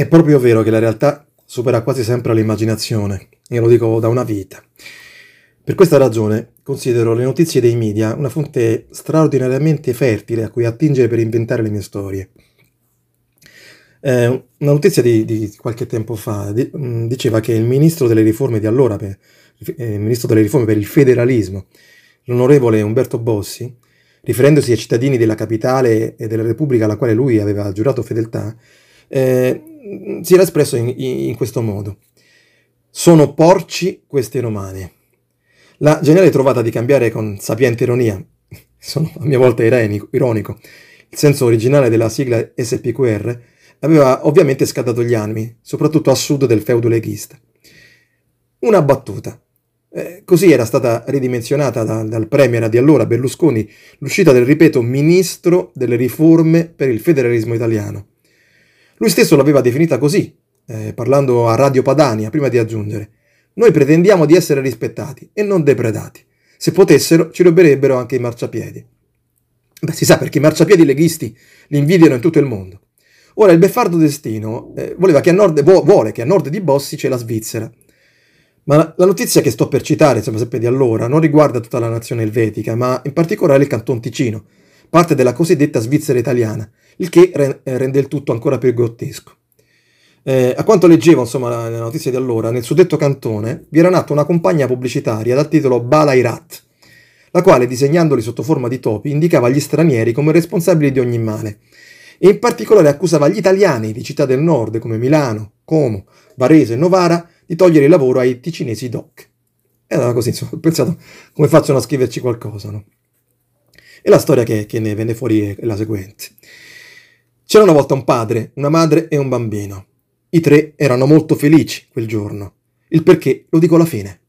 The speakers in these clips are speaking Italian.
È proprio vero che la realtà supera quasi sempre l'immaginazione, e lo dico da una vita. Per questa ragione considero le notizie dei media una fonte straordinariamente fertile a cui attingere per inventare le mie storie. Eh, una notizia di, di, qualche tempo fa di, mh, mm, diceva che il ministro delle riforme di allora, per, eh, il ministro delle riforme per il federalismo, l'onorevole Umberto Bossi, riferendosi ai cittadini della capitale e della Repubblica alla quale lui aveva giurato fedeltà, eh, si era espresso in, in, questo modo. Sono porci questi romani. La geniale trovata di cambiare con sapiente ironia, sono a mia volta ironico, ironico, il senso originale della sigla SPQR, aveva ovviamente scaldato gli animi, soprattutto a sud del feudo leghista. Una battuta. Eh, così era stata ridimensionata da, dal premier di allora Berlusconi l'uscita del, ripeto, ministro delle riforme per il federalismo italiano. Lui stesso l'aveva definita così, eh, parlando a Radio Padania, prima di aggiungere Noi pretendiamo di essere rispettati e non depredati. Se potessero, ci ruberebbero anche i marciapiedi. Beh, si sa perché i marciapiedi leghisti li invidiano in tutto il mondo. Ora, il beffardo destino eh, che nord, vuole che a nord di Bossi c'è la Svizzera. Ma la notizia che sto per citare, insomma, sempre di allora, non riguarda tutta la nazione elvetica, ma in particolare il Canton Ticino, parte della cosiddetta Svizzera italiana, il che eh, rende il tutto ancora più grottesco. Eh, a quanto leggevo, insomma, nella notizia di allora, nel suddetto cantone vi era nata una compagnia pubblicitaria dal titolo Balairat, la quale, disegnandoli sotto forma di topi, indicava gli stranieri come responsabili di ogni male, e in particolare accusava gli italiani di città del nord come Milano, Como, Varese e Novara di togliere il lavoro ai ticinesi doc. E allora così, insomma, ho pensato come facciano a scriverci qualcosa, no? E la storia che, che ne venne fuori è la seguente. C'era una volta un padre, una madre e un bambino. I tre erano molto felici quel giorno. Il perché lo dico alla fine.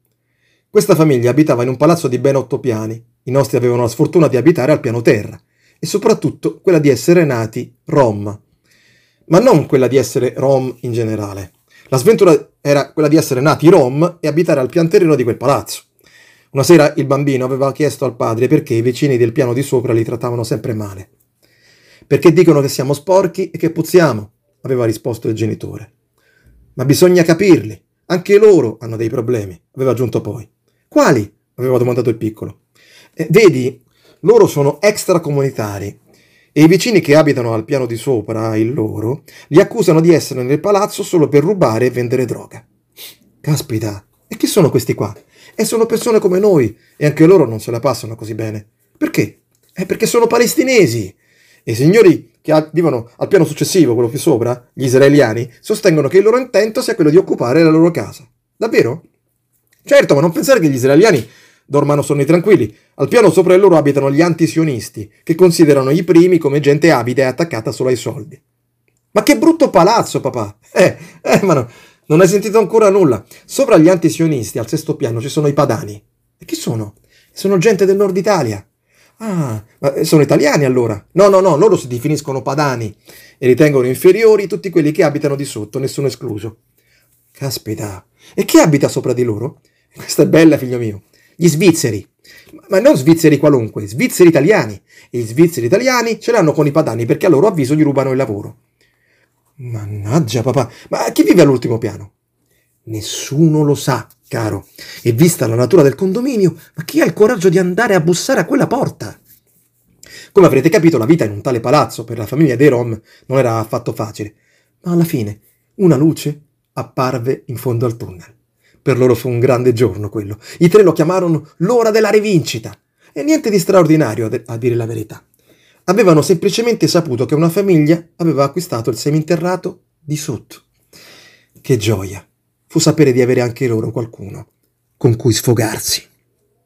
Questa famiglia abitava in un palazzo di ben otto piani. I nostri avevano la sfortuna di abitare al piano terra e soprattutto quella di essere nati rom. Ma non quella di essere rom in generale. La sventura era quella di essere nati rom e abitare al pian terreno di quel palazzo. Una sera il bambino aveva chiesto al padre perché i vicini del piano di sopra li trattavano sempre male. Perché dicono che siamo sporchi e che puzziamo, aveva risposto il genitore. Ma bisogna capirli, anche loro hanno dei problemi, aveva aggiunto poi. Quali? aveva domandato il piccolo. Eh, vedi, loro sono extracomunitari e i vicini che abitano al piano di sopra, il loro, li accusano di essere nel palazzo solo per rubare e vendere droga. Caspita, e chi sono questi qua? E sono persone come noi e anche loro non se la passano così bene. Perché? È perché sono palestinesi. I signori che vivono al piano successivo, quello più sopra, gli israeliani, sostengono che il loro intento sia quello di occupare la loro casa. Davvero? Certo, ma non pensare che gli israeliani dormano sonni tranquilli. Al piano sopra loro abitano gli antisionisti, che considerano i primi come gente avida e attaccata solo ai soldi. Ma che brutto palazzo, papà! Eh, eh, ma no, non hai sentito ancora nulla. Sopra gli antisionisti, al sesto piano, ci sono i padani. E chi sono? Sono gente del nord Italia. Ah, ma sono italiani allora? No, no, no, loro si definiscono padani e ritengono inferiori tutti quelli che abitano di sotto, nessuno escluso. Caspita, e chi abita sopra di loro? Questa è bella, figlio mio gli svizzeri, ma non svizzeri qualunque, svizzeri italiani. E gli svizzeri italiani ce l'hanno con i padani perché a loro avviso gli rubano il lavoro. Mannaggia papà, ma chi vive all'ultimo piano? Nessuno lo sa, caro. E vista la natura del condominio, ma chi ha il coraggio di andare a bussare a quella porta? Come avrete capito, la vita in un tale palazzo per la famiglia dei Rom non era affatto facile, ma alla fine una luce apparve in fondo al tunnel. Per loro fu un grande giorno quello. I tre lo chiamarono l'ora della rivincita. E niente di straordinario, a dire la verità. Avevano semplicemente saputo che una famiglia aveva acquistato il seminterrato di sotto. Che gioia fu sapere di avere anche loro qualcuno con cui sfogarsi.